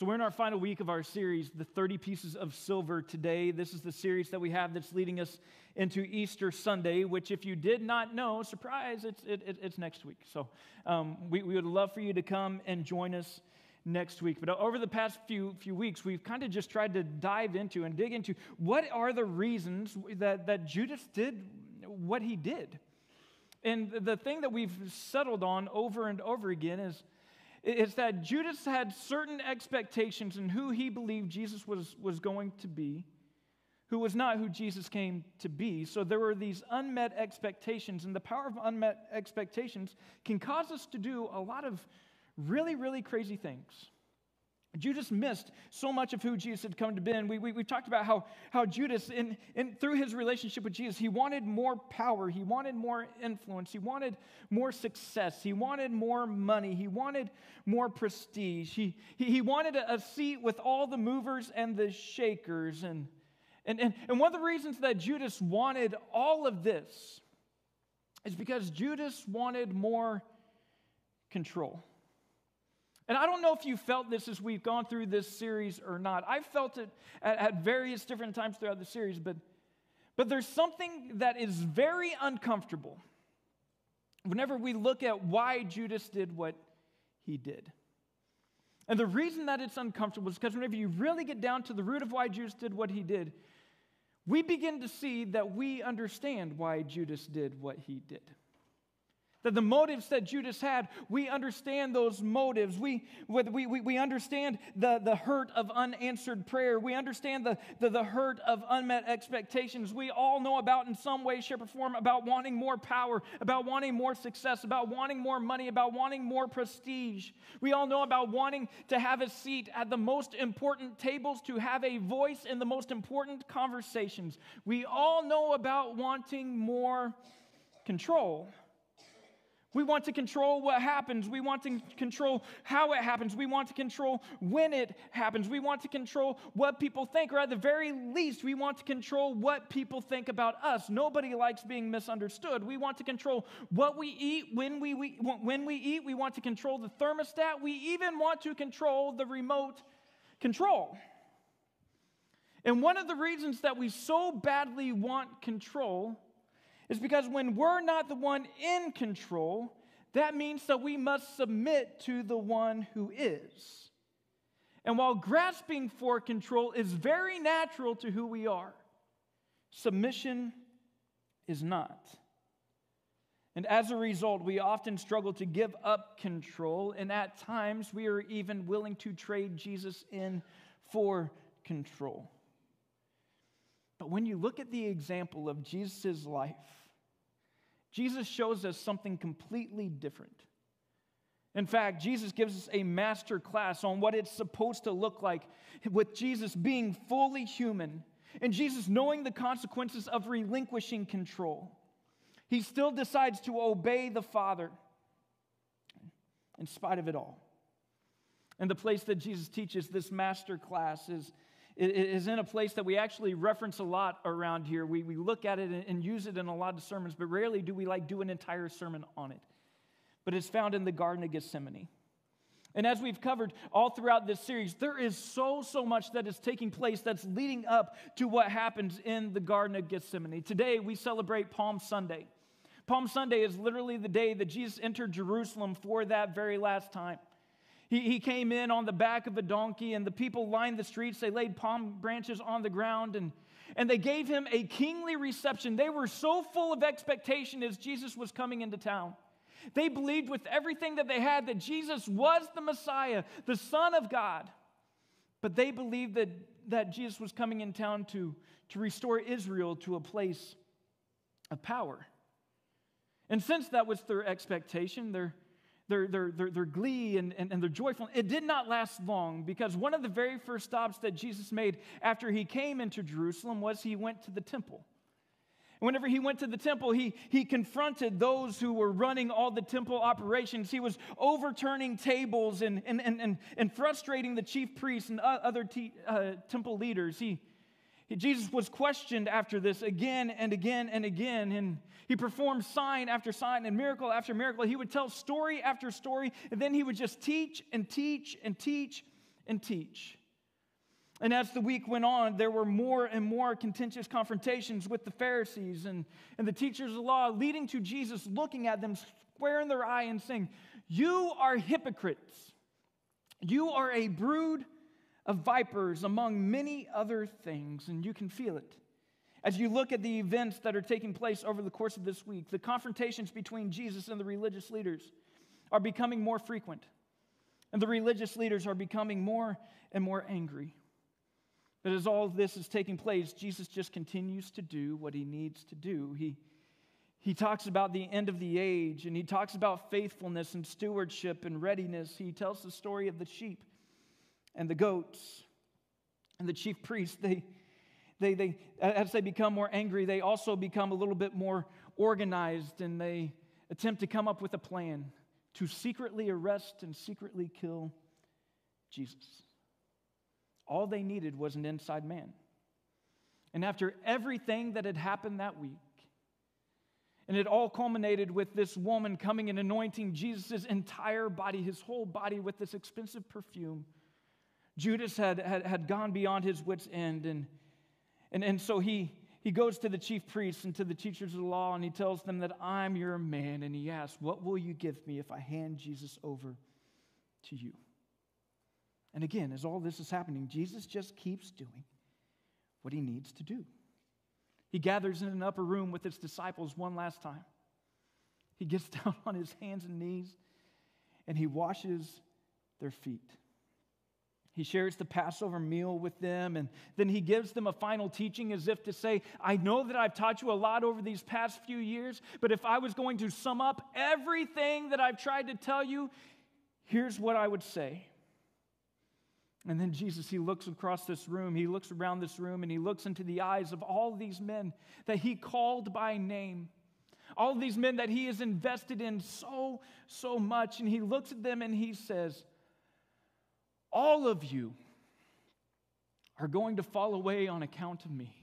So, we're in our final week of our series, The 30 Pieces of Silver, today. This is the series that we have that's leading us into Easter Sunday, which, if you did not know, surprise, it's, it, it, it's next week. So, um, we, we would love for you to come and join us next week. But over the past few, few weeks, we've kind of just tried to dive into and dig into what are the reasons that, that Judas did what he did. And the thing that we've settled on over and over again is is that Judas had certain expectations in who he believed Jesus was, was going to be, who was not who Jesus came to be. So there were these unmet expectations, and the power of unmet expectations can cause us to do a lot of really, really crazy things. Judas missed so much of who Jesus had come to be. And we, we, we talked about how, how Judas, in, in, through his relationship with Jesus, he wanted more power, he wanted more influence, he wanted more success, he wanted more money, he wanted more prestige, he, he, he wanted a, a seat with all the movers and the shakers. And, and, and, and one of the reasons that Judas wanted all of this is because Judas wanted more control. And I don't know if you felt this as we've gone through this series or not. I've felt it at, at, various different times throughout the series, but, but there's something that is very uncomfortable whenever we look at why Judas did what he did. And the reason that it's uncomfortable is because whenever you really get down to the root of why Judas did what he did, we begin to see that we understand why Judas did what he did. That the motives that Judas had, we understand those motives. We, we, we, we understand the, the hurt of unanswered prayer. We understand the, the, the hurt of unmet expectations. We all know about, in some way, shape, or form, about wanting more power, about wanting more success, about wanting more money, about wanting more prestige. We all know about wanting to have a seat at the most important tables, to have a voice in the most important conversations. We all know about wanting more control. We want to control what happens. We want to control how it happens. We want to control when it happens. We want to control what people think, or at the very least, we want to control what people think about us. Nobody likes being misunderstood. We want to control what we eat, when we, we, when we eat. We want to control the thermostat. We even want to control the remote control. And one of the reasons that we so badly want control is because when we're not the one in control, that means that we must submit to the one who is. And while grasping for control is very natural to who we are, submission is not. And as a result, we often struggle to give up control, and at times we are even willing to trade Jesus in for control. But when you look at the example of Jesus' life, Jesus shows us something completely different. In fact, Jesus gives us a master class on what it's supposed to look like with Jesus being fully human and Jesus knowing the consequences of relinquishing control. He still decides to obey the Father in spite of it all. And the place that Jesus teaches this master class is is in a place that we actually reference a lot around here. We, we look at it and, use it in a lot of sermons, but rarely do we like do an entire sermon on it. But it's found in the Garden of Gethsemane. And as we've covered all throughout this series, there is so, so much that is taking place that's leading up to what happens in the Garden of Gethsemane. Today, we celebrate Palm Sunday. Palm Sunday is literally the day that Jesus entered Jerusalem for that very last time. He, he came in on the back of a donkey, and the people lined the streets. They laid palm branches on the ground, and, and they gave him a kingly reception. They were so full of expectation as Jesus was coming into town. They believed with everything that they had that Jesus was the Messiah, the Son of God. But they believed that, that Jesus was coming in town to, to restore Israel to a place of power. And since that was their expectation, their, their, their, their, their glee and, and, and their joyful. It did not last long because one of the very first stops that Jesus made after he came into Jerusalem was he went to the temple. Whenever he went to the temple, he, he confronted those who were running all the temple operations. He was overturning tables and, and, and, and, and frustrating the chief priests and other uh, temple leaders. He, Jesus was questioned after this again and again and again, and he performed sign after sign and miracle after miracle. He would tell story after story, and then he would just teach and teach and teach and teach. And as the week went on, there were more and more contentious confrontations with the Pharisees and, and the teachers of the law, leading to Jesus looking at them square in their eye and saying, You are hypocrites. You are a brood of vipers among many other things, and you can feel it. As you look at the events that are taking place over the course of this week, the confrontations between Jesus and the religious leaders are becoming more frequent, and the religious leaders are becoming more and more angry. But as all of this is taking place, Jesus just continues to do what he needs to do. He, he talks about the end of the age, and he talks about faithfulness and stewardship and readiness. He tells the story of the sheep and the goats and the chief priests. They, they, they, as they become more angry, they also become a little bit more organized and they attempt to come up with a plan to secretly arrest and secretly kill Jesus. All they needed was an inside man. And after everything that had happened that week, and it all culminated with this woman coming and anointing Jesus' entire body, his whole body, with this expensive perfume. Judas had, had, had gone beyond his wits' end. And, and, and so he, he goes to the chief priests and to the teachers of the law, and he tells them that I'm your man. And he asks, What will you give me if I hand Jesus over to you? And again, as all this is happening, Jesus just keeps doing what he needs to do. He gathers in an upper room with his disciples one last time. He gets down on his hands and knees and he washes their feet. He shares the Passover meal with them, and then he gives them a final teaching as if to say, I know that I've taught you a lot over these past few years, but if I was going to sum up everything that I've tried to tell you, here's what I would say and then Jesus, he looks across this room, he looks around this room, and he looks into the eyes of all these men that he called by name. All these men that he has invested in so, so much. And he looks at them and he says, All of you are going to fall away on account of me.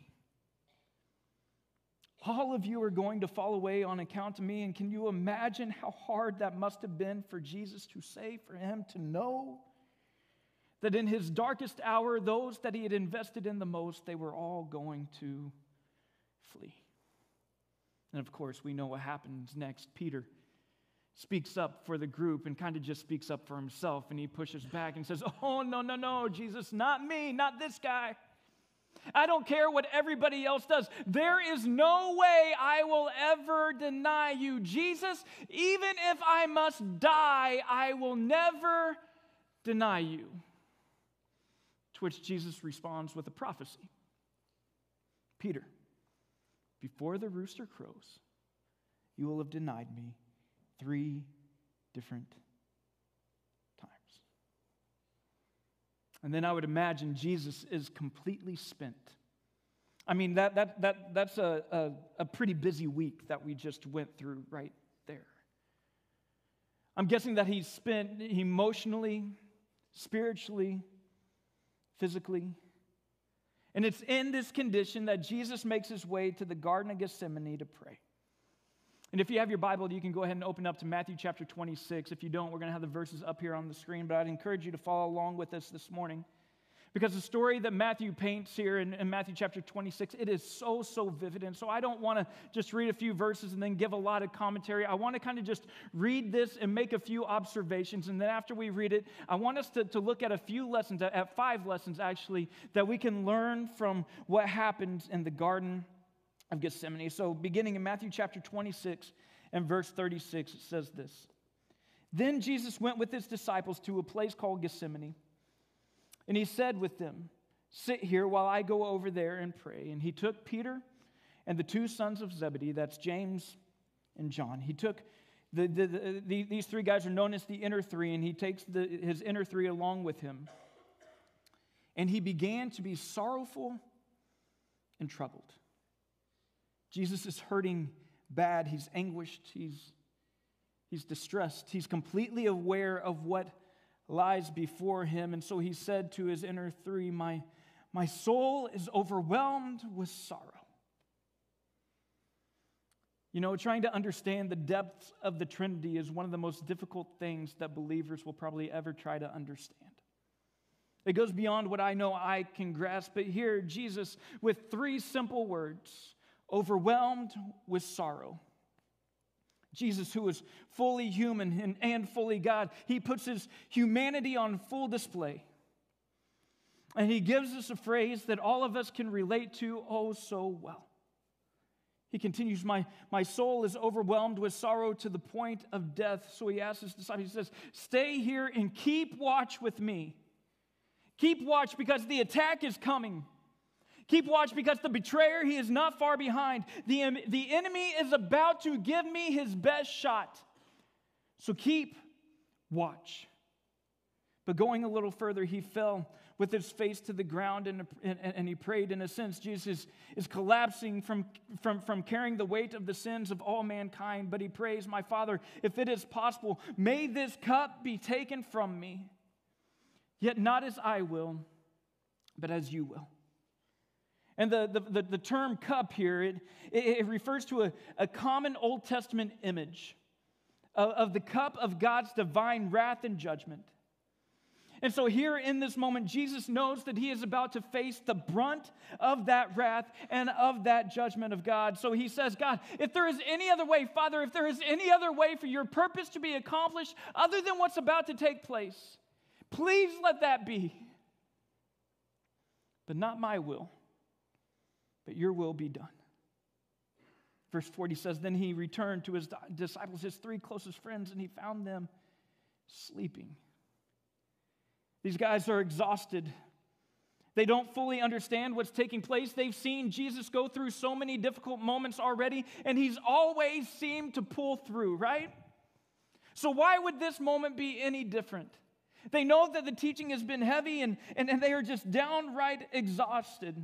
All of you are going to fall away on account of me. And can you imagine how hard that must have been for Jesus to say, for him to know? that in his darkest hour, those that he had invested in the most, they were all going to flee. And of course, we know what happens next. Peter speaks up for the group and kind of just speaks up for himself, and he pushes back and says, Oh, no, no, no, Jesus, not me, not this guy. I don't care what everybody else does. There is no way I will ever deny you. Jesus, even if I must die, I will never deny you. To which Jesus responds with a prophecy Peter, before the rooster crows, you will have denied me three different times. And then I would imagine Jesus is completely spent. I mean, that, that, that, that's a, a, a pretty busy week that we just went through right there. I'm guessing that he's spent emotionally, spiritually, physically. And it's in this condition that Jesus makes his way to the Garden of Gethsemane to pray. And if you have your Bible, you can go ahead and open up to Matthew chapter 26. If you don't, we're going to have the verses up here on the screen, but I'd encourage you to follow along with us this morning. Because the story that Matthew paints here in, in, Matthew chapter 26, it is so, so vivid. And so I don't want to just read a few verses and then give a lot of commentary. I want to kind of just read this and make a few observations. And then after we read it, I want us to, to look at a few lessons, at five lessons actually, that we can learn from what happened in the Garden of Gethsemane. So beginning in Matthew chapter 26 and verse 36, it says this Then Jesus went with his disciples to a place called Gethsemane and he said with them, Sit here while I go over there and pray. And he took Peter and the two sons of Zebedee, that's James and John. He took the, the, the, the these three guys are known as the inner three, and he takes his inner three along with him. And he began to be sorrowful and troubled. Jesus is hurting bad. He's anguished. He's, he's distressed. He's completely aware of what lies before him. And so he said to his inner three, My, my soul is overwhelmed with sorrow. You know, trying to understand the depths of the Trinity is one of the most difficult things that believers will probably ever try to understand. It goes beyond what I know I can grasp. But here, Jesus, with three simple words, overwhelmed with sorrow. Jesus, who is fully human and, and fully God, he puts his humanity on full display. And he gives us a phrase that all of us can relate to oh so well. He continues, my, my soul is overwhelmed with sorrow to the point of death. So he asks his disciples, he says, Stay here and keep watch with me. Keep watch because the attack is coming. Keep watch because the betrayer, he is not far behind. The, the enemy is about to give me his best shot. So keep watch. But going a little further, he fell with his face to the ground and, and, and he prayed. In a sense, Jesus is collapsing from, from, from carrying the weight of the sins of all mankind. But he prays, My Father, if it is possible, may this cup be taken from me. Yet not as I will, but as you will. And the, the, the, the term cup here, it, it, it refers to a, a common Old Testament image of, of the cup of God's divine wrath and judgment. And so, here in this moment, Jesus knows that he is about to face the brunt of that wrath and of that judgment of God. So he says, God, if there is any other way, Father, if there is any other way for your purpose to be accomplished other than what's about to take place, please let that be. But not my will, but your will be done. Verse 40 says, Then he returned to his disciples, his three closest friends, and he found them sleeping. These guys are exhausted. They don't fully understand what's taking place. They've seen Jesus go through so many difficult moments already, and he's always seemed to pull through, right? So, why would this moment be any different? They know that the teaching has been heavy and, and, and they are just downright exhausted.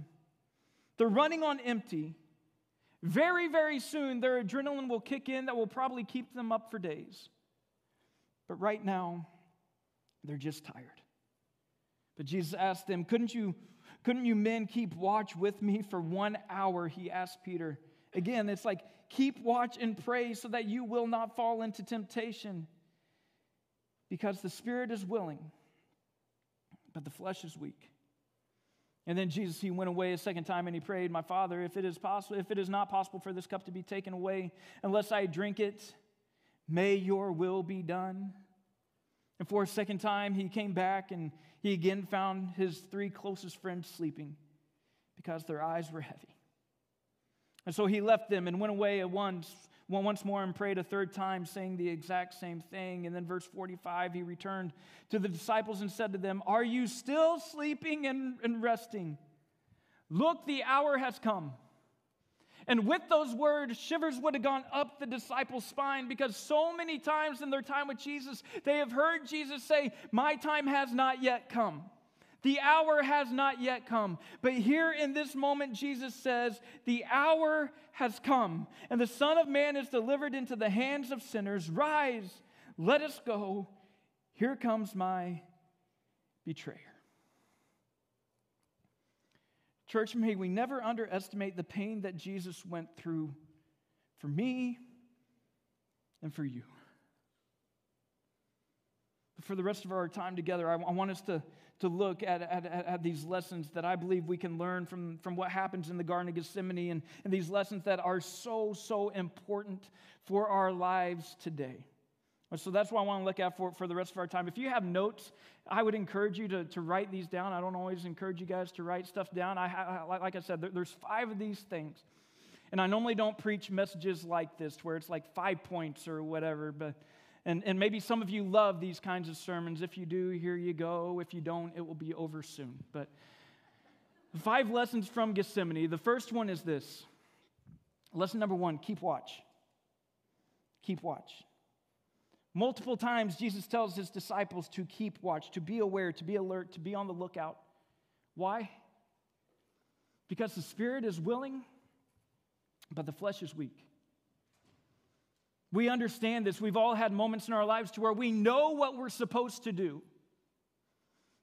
They're running on empty. Very, very soon, their adrenaline will kick in that will probably keep them up for days. But right now, they're just tired. But Jesus asked them, Couldn't you, couldn't you men keep watch with me for one hour? He asked Peter. Again, it's like, keep watch and pray so that you will not fall into temptation. Because the spirit is willing, but the flesh is weak. And then Jesus, he went away a second time and he prayed, My Father, if it is possible, if it is not possible for this cup to be taken away unless I drink it, may your will be done. And for a second time, he came back and he again found his three closest friends sleeping because their eyes were heavy. And so he left them and went away at once, once more and prayed a third time, saying the exact same thing. And then, verse 45, he returned to the disciples and said to them, Are you still sleeping and, and resting? Look, the hour has come and with those words, shivers would have gone up the disciples' spine because so many times in their time with Jesus, they have heard Jesus say, My time has not yet come. The hour has not yet come. But here in this moment, Jesus says, The hour has come, and the Son of Man is delivered into the hands of sinners. Rise, let us go. Here comes my betrayer. Church, may we never underestimate the pain that Jesus went through for me and for you. But for the rest of our time together, I, want us to, to look at, at, at, these lessons that I believe we can learn from, from what happens in the Garden of Gethsemane and, and these lessons that are so, so important for our lives today. So that's what I want to look at for, for the rest of our time. If you have notes, I would encourage you to, to write these down. I don't always encourage you guys to write stuff down. I, I like I said, there, there's five of these things. And I normally don't preach messages like this where it's like five points or whatever, but and, and maybe some of you love these kinds of sermons. If you do, here you go. If you don't, it will be over soon. But five lessons from Gethsemane. The first one is this. Lesson number one keep watch. Keep watch. Multiple times, Jesus tells his disciples to keep watch, to be aware, to be alert, to be on the lookout. Why? Because the spirit is willing, but the flesh is weak. We understand this. We've all had moments in our lives to where we know what we're supposed to do,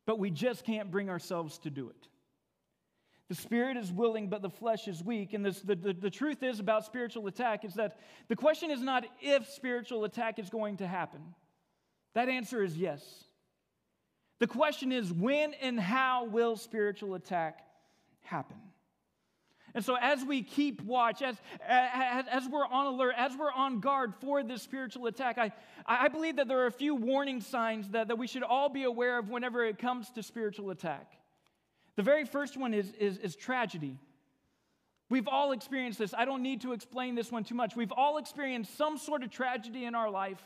but we just can't bring ourselves to do it. The spirit is willing, but the flesh is weak. And this, the, the, the truth is about spiritual attack is that the question is not if spiritual attack is going to happen. That answer is yes. The question is when and how will spiritual attack happen? And so, as we keep watch, as, as, as, we're on alert, as we're on guard for this spiritual attack, I, I believe that there are a few warning signs that, that we should all be aware of whenever it comes to spiritual attack. The very first one is, is, is tragedy. We've all experienced this. I don't need to explain this one too much. We've all experienced some sort of tragedy in our life.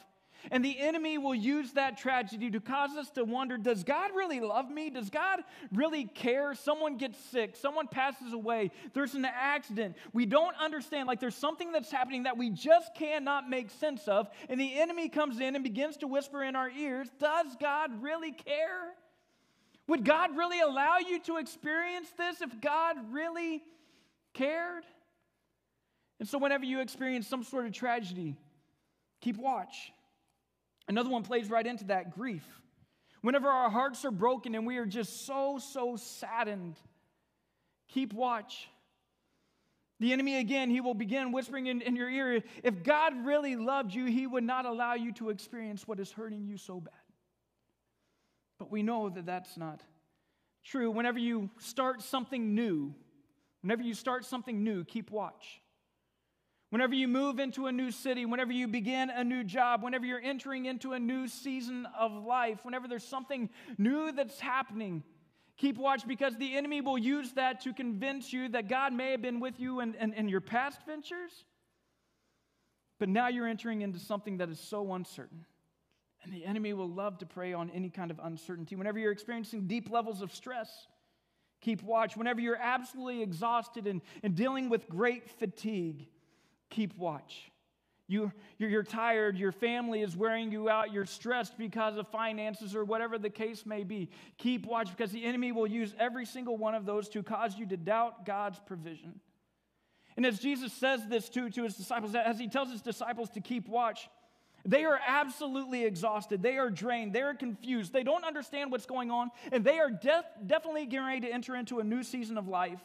And the enemy will use that tragedy to cause us to wonder does God really love me? Does God really care? Someone gets sick, someone passes away, there's an accident. We don't understand, like there's something that's happening that we just cannot make sense of. And the enemy comes in and begins to whisper in our ears Does God really care? Would God really allow you to experience this if God really cared? And so, whenever you experience some sort of tragedy, keep watch. Another one plays right into that grief. Whenever our hearts are broken and we are just so, so saddened, keep watch. The enemy, again, he will begin whispering in, in your ear if God really loved you, he would not allow you to experience what is hurting you so bad. But we know that that's not true. Whenever you start something new, whenever you start something new, keep watch. Whenever you move into a new city, whenever you begin a new job, whenever you're entering into a new season of life, whenever there's something new that's happening, keep watch because the enemy will use that to convince you that God may have been with you in, in, in your past ventures, but now you're entering into something that is so uncertain. And the enemy will love to prey on any kind of uncertainty. Whenever you're experiencing deep levels of stress, keep watch. Whenever you're absolutely exhausted and, and dealing with great fatigue, keep watch. You, you're, you're tired, your family is wearing you out, you're stressed because of finances or whatever the case may be. Keep watch because the enemy will use every single one of those to cause you to doubt God's provision. And as Jesus says this to, to his disciples, as he tells his disciples to keep watch, they are absolutely exhausted. They are drained. They are confused. They don't understand what's going on. And they are def- definitely getting ready to enter into a new season of life.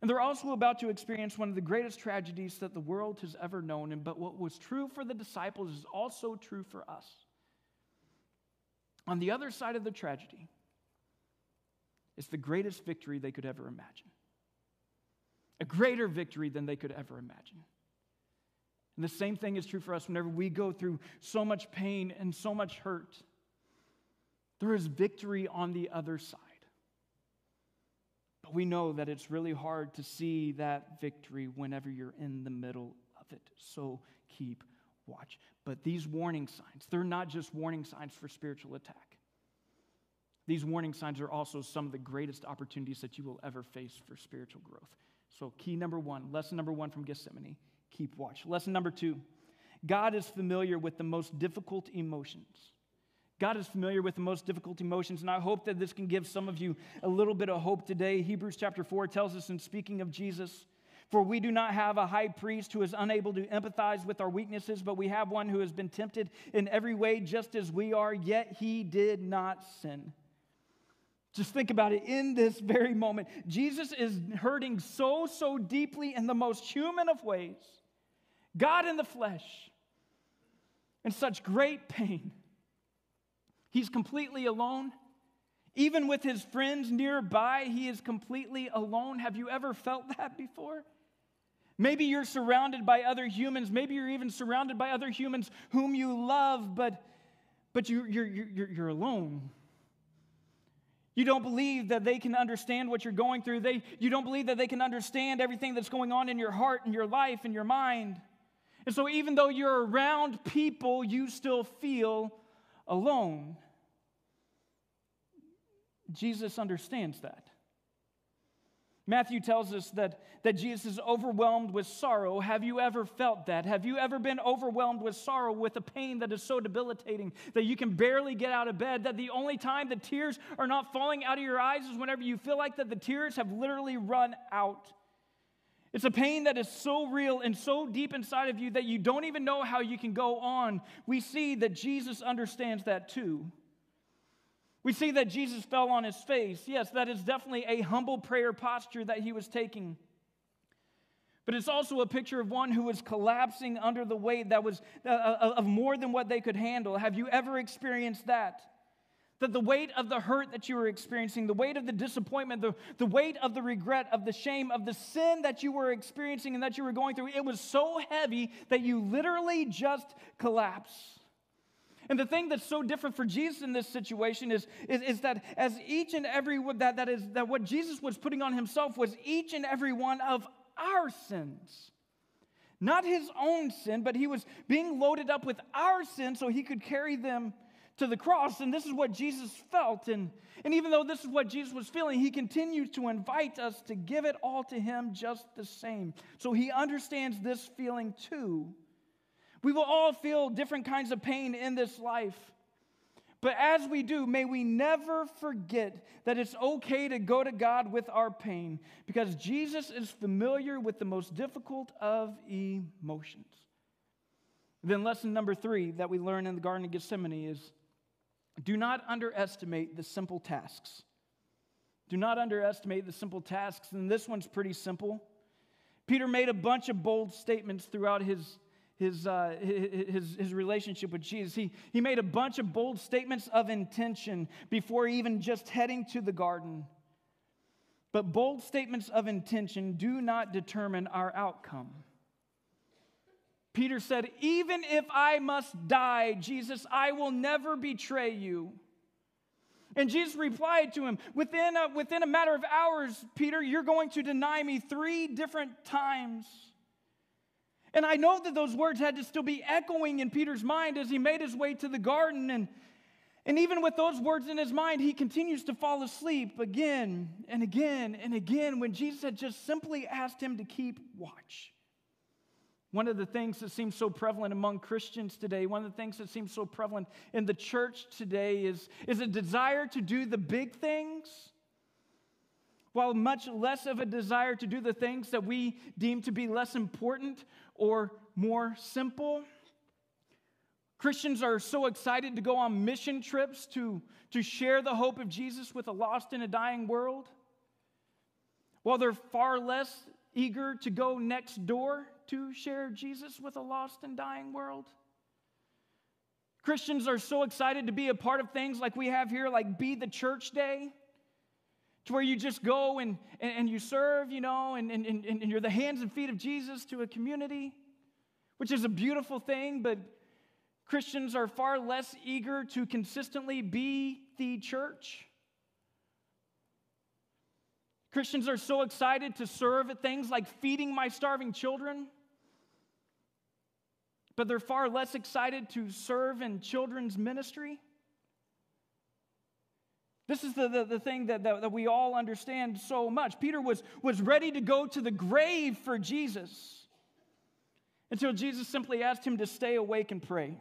And they're also about to experience one of the greatest tragedies that the world has ever known. And, but what was true for the disciples is also true for us. On the other side of the tragedy is the greatest victory they could ever imagine. A greater victory than they could ever imagine. And the same thing is true for us whenever we go through so much pain and so much hurt. There is victory on the other side. But we know that it's really hard to see that victory whenever you're in the middle of it. So keep watch. But these warning signs, they're not just warning signs for spiritual attack. These warning signs are also some of the greatest opportunities that you will ever face for spiritual growth. So, key number one, lesson number one from Gethsemane keep watch. Lesson number two God is familiar with the most difficult emotions. God is familiar with the most difficult emotions, and I hope that this can give some of you a little bit of hope today. Hebrews chapter 4 tells us in speaking of Jesus, for we do not have a high priest who is unable to empathize with our weaknesses, but we have one who has been tempted in every way just as we are, yet he did not sin. Just think about it in this very moment. Jesus is hurting so, so deeply in the most human of ways. God in the flesh, in such great pain. He's completely alone. Even with his friends nearby, he is completely alone. Have you ever felt that before? Maybe you're surrounded by other humans. Maybe you're even surrounded by other humans whom you love, but, but you, you're, you're, you're alone. You don't believe that they can understand what you're going through. They, you don't believe that they can understand everything that's going on in your heart and your life and your mind. And so, even though you're around people, you still feel alone. Jesus understands that. Matthew tells us that, that Jesus is overwhelmed with sorrow. Have you ever felt that? Have you ever been overwhelmed with sorrow, with a pain that is so debilitating that you can barely get out of bed? That the only time the tears are not falling out of your eyes is whenever you feel like that the tears have literally run out. It's a pain that is so real and so deep inside of you that you don't even know how you can go on. We see that Jesus understands that too. We see that Jesus fell on his face. Yes, that is definitely a humble prayer posture that he was taking. But it's also a picture of one who was collapsing under the weight that was uh, uh, of more than what they could handle. Have you ever experienced that? That the weight of the hurt that you were experiencing, the weight of the disappointment, the, the weight of the regret, of the shame, of the sin that you were experiencing and that you were going through, it was so heavy that you literally just collapse. And the thing that's so different for Jesus in this situation is, is, is that as each and every that, that is that what Jesus was putting on himself was each and every one of our sins. Not his own sin, but he was being loaded up with our sin so he could carry them to the cross. And this is what Jesus felt. And, and even though this is what Jesus was feeling, he continues to invite us to give it all to him just the same. So he understands this feeling too. We will all feel different kinds of pain in this life. But as we do, may we never forget that it's okay to go to God with our pain because Jesus is familiar with the most difficult of emotions. Then, lesson number three that we learn in the Garden of Gethsemane is do not underestimate the simple tasks. Do not underestimate the simple tasks. And this one's pretty simple. Peter made a bunch of bold statements throughout his, his, uh, his, his relationship with Jesus. He, he made a bunch of bold statements of intention before even just heading to the garden. But bold statements of intention do not determine our outcome. Peter said, Even if I must die, Jesus, I will never betray you. And Jesus replied to him, within a, within a matter of hours, Peter, you're going to deny me three different times. And I know that those words had to still be echoing in Peter's mind as he made his way to the garden. And, and even with those words in his mind, he continues to fall asleep again and again and again when Jesus had just simply asked him to keep watch. One of the things that seems so prevalent among Christians today, one of the things that seems so prevalent in the church today is, is a desire to do the big things, while much less of a desire to do the things that we deem to be less important or more simple. Christians are so excited to go on mission trips to, to share the hope of Jesus with a lost and a dying world, while they're far less eager to go next door to share Jesus with a lost and dying world? Christians are so excited to be a part of things like we have here, like Be the Church Day, to where you just go and, and, and you serve, you know, and, and, and you're the hands and feet of Jesus to a community, which is a beautiful thing, but Christians are far less eager to consistently be the church. Christians are so excited to serve at things like feeding my starving children but they're far less excited to serve in children's ministry. This is the, the, the thing that, that, that we all understand so much. Peter was, was ready to go to the grave for Jesus until Jesus simply asked him to stay awake and pray.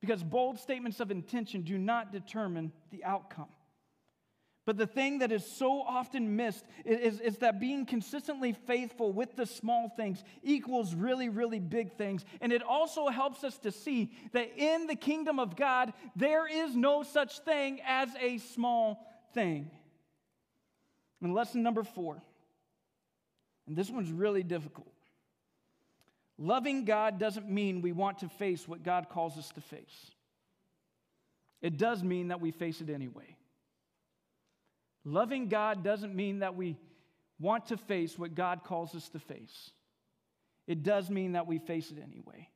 Because bold statements of intention do not determine the outcome. But the thing that is so often missed is, is, that being consistently faithful with the small things equals really, really big things. And it also helps us to see that in the kingdom of God, there is no such thing as a small thing. And lesson number four, and this one's really difficult. Loving God doesn't mean we want to face what God calls us to face. It does mean that we face it anyway. Loving God doesn't mean that we want to face what God calls us to face. It does mean that we face it anyway.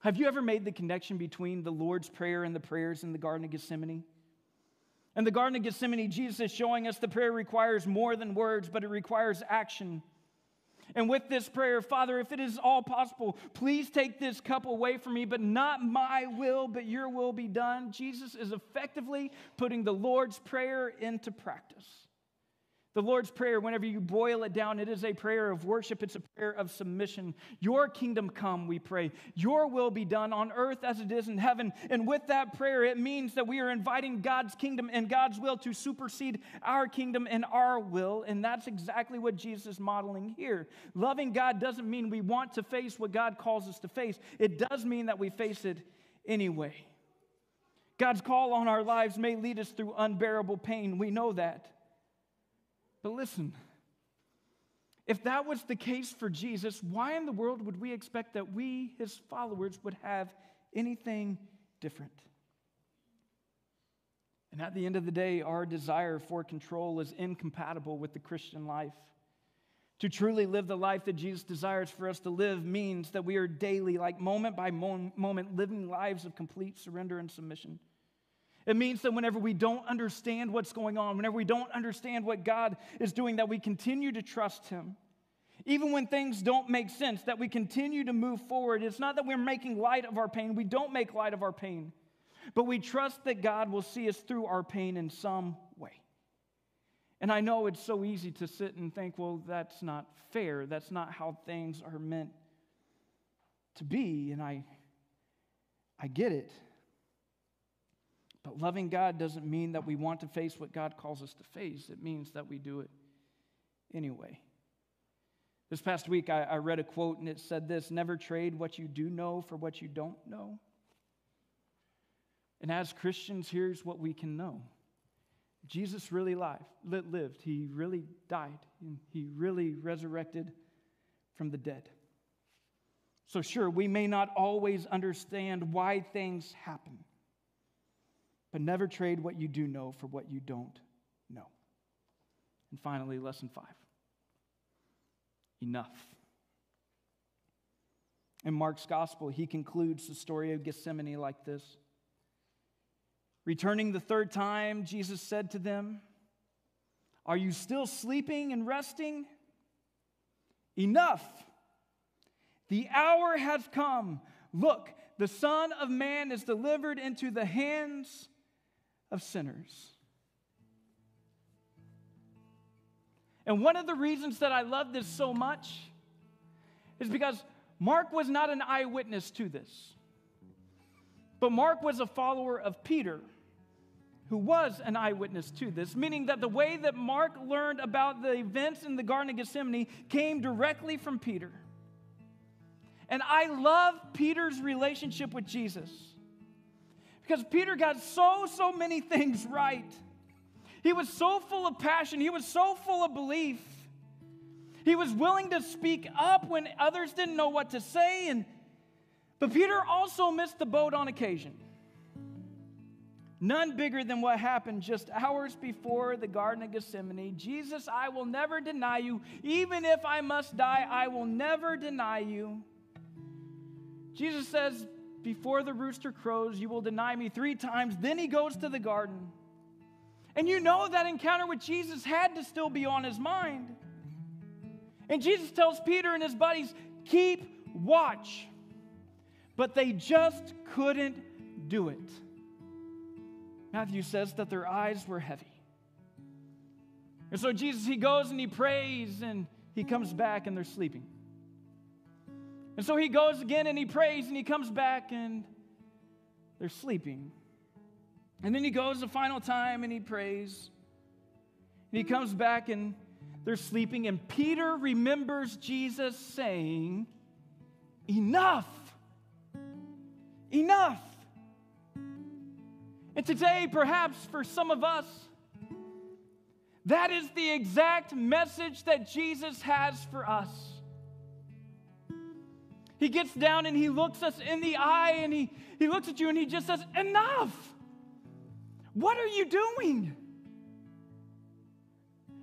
Have you ever made the connection between the Lord's Prayer and the prayers in the Garden of Gethsemane? In the Garden of Gethsemane, Jesus is showing us the prayer requires more than words, but it requires action. And with this prayer, Father, if it is all possible, please take this cup away from me, but not my will, but your will be done. Jesus is effectively putting the Lord's Prayer into practice. The Lord's Prayer, whenever you boil it down, it is a prayer of worship, it's a prayer of submission. Your kingdom come, we pray. Your will be done on earth as it is in heaven. And with that prayer, it means that we are inviting God's kingdom and God's will to supersede our kingdom and our will. And that's exactly what Jesus is modeling here. Loving God doesn't mean we want to face what God calls us to face, it does mean that we face it anyway. God's call on our lives may lead us through unbearable pain. We know that. But listen, if that was the case for Jesus, why in the world would we expect that we, his followers, would have anything different? And at the end of the day, our desire for control is incompatible with the Christian life. To truly live the life that Jesus desires for us to live means that we are daily, like moment by moment, living lives of complete surrender and submission. It means that whenever we don't understand what's going on, whenever we don't understand what God is doing, that we continue to trust Him. Even when things don't make sense, that we continue to move forward. It's not that we're making light of our pain, we don't make light of our pain, but we trust that God will see us through our pain in some way. And I know it's so easy to sit and think, well, that's not fair. That's not how things are meant to be. And I, I get it. But loving God doesn't mean that we want to face what God calls us to face, it means that we do it anyway. This past week, I, I read a quote and it said this Never trade what you do know for what you don't know. And as Christians, here's what we can know Jesus really live, lived. He really died. And he really resurrected from the dead. So, sure, we may not always understand why things happen, but never trade what you do know for what you don't know. And finally, lesson five enough. In Mark's gospel, he concludes the story of Gethsemane like this. Returning the third time, Jesus said to them, Are you still sleeping and resting? Enough. The hour has come. Look, the Son of Man is delivered into the hands of sinners. And one of the reasons that I love this so much is because Mark was not an eyewitness to this, but Mark was a follower of Peter who was an eyewitness to this, meaning that the way that Mark learned about the events in the Garden of Gethsemane came directly from Peter. And I love Peter's relationship with Jesus because Peter got so, so many things right. He was so full of passion, he was so full of belief. He was willing to speak up when others didn't know what to say. And, but Peter also missed the boat on occasion. None bigger than what happened just hours before the Garden of Gethsemane. Jesus, I will never deny you. Even if I must die, I will never deny you. Jesus says, Before the rooster crows, you will deny me three times. Then he goes to the garden. And you know that encounter with Jesus had to still be on his mind. And Jesus tells Peter and his buddies, Keep watch. But they just couldn't do it. Matthew says that their eyes were heavy. And so Jesus, he goes and he prays and he comes back and they're sleeping. And so he goes again and he prays and he comes back and they're sleeping. And then he goes the final time and he prays. And he comes back and they're sleeping. And Peter remembers Jesus saying, Enough! Enough! And today, perhaps for some of us, that is the exact message that Jesus has for us. He gets down and he looks us in the eye and he, he looks at you and he just says, Enough! What are you doing?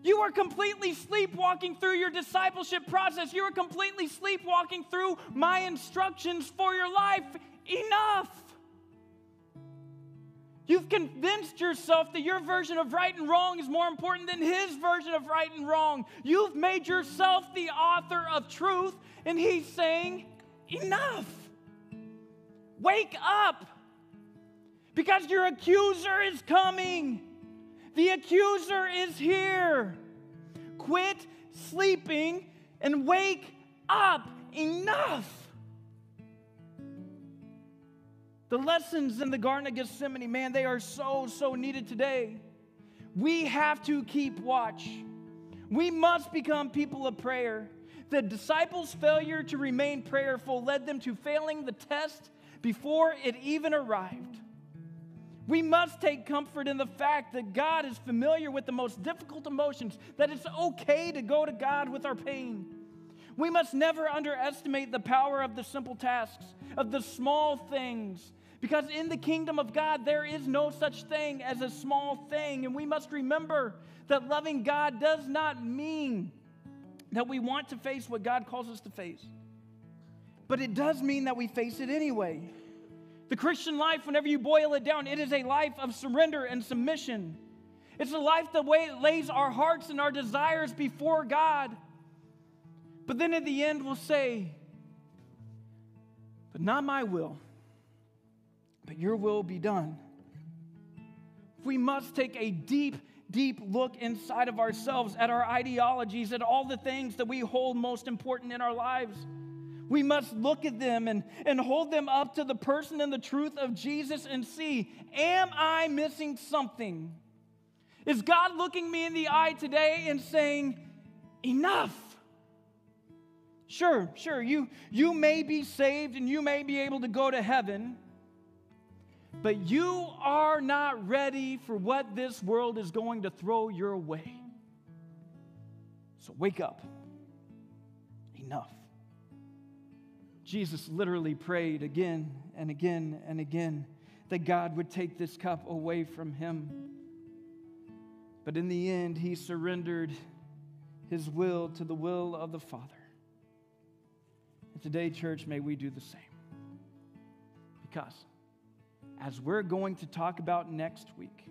You are completely sleepwalking through your discipleship process. You are completely sleepwalking through my instructions for your life. Enough! You've convinced yourself that your version of right and wrong is more important than his version of right and wrong. You've made yourself the author of truth, and he's saying, Enough. Wake up. Because your accuser is coming. The accuser is here. Quit sleeping and wake up. Enough. The lessons in the Garden of Gethsemane, man, they are so, so needed today. We have to keep watch. We must become people of prayer. The disciples' failure to remain prayerful led them to failing the test before it even arrived. We must take comfort in the fact that God is familiar with the most difficult emotions, that it's okay to go to God with our pain. We must never underestimate the power of the simple tasks, of the small things Because in the kingdom of God, there is no such thing as a small thing. And we must remember that loving God does not mean that we want to face what God calls us to face, but it does mean that we face it anyway. The Christian life, whenever you boil it down, it is a life of surrender and submission. It's a life that way lays our hearts and our desires before God. But then at the end, we'll say, But not my will, but your will be done. We must take a deep, deep look inside of ourselves at our ideologies, at all the things that we hold most important in our lives. We must look at them and, and hold them up to the person and the truth of Jesus and see, am I missing something? Is God looking me in the eye today and saying, enough? Sure, sure, you, you may be saved and you may be able to go to heaven, but you are not ready for what this world is going to throw your way. So wake up. Enough. Jesus literally prayed again and again and again that God would take this cup away from him. But in the end, he surrendered his will to the will of the Father. And today, church, may we do the same. Because as we're going to talk about next week,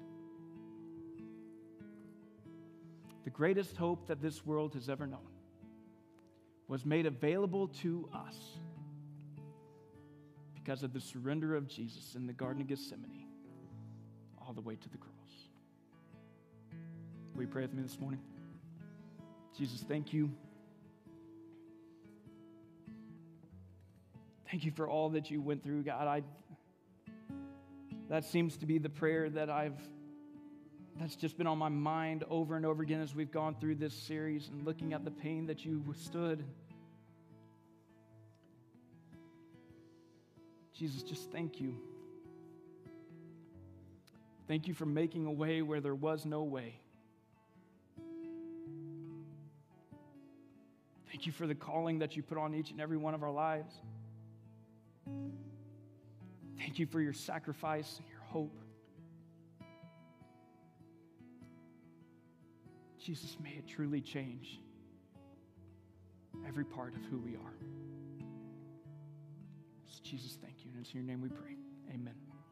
the greatest hope that this world has ever known was made available to us because of the surrender of Jesus in the Garden of Gethsemane all the way to the cross. Will you pray with me this morning? Jesus, thank you. Thank you for all that you went through, God. I that seems to be the prayer that I've that's just been on my mind over and over again as we've gone through this series and looking at the pain that you withstood. Jesus, just thank you. Thank you for making a way where there was no way. Thank you for the calling that you put on each and every one of our lives. Thank you for your sacrifice and your hope. Jesus, may it truly change every part of who we are. Jesus, thank you. And it's in your name we pray. Amen.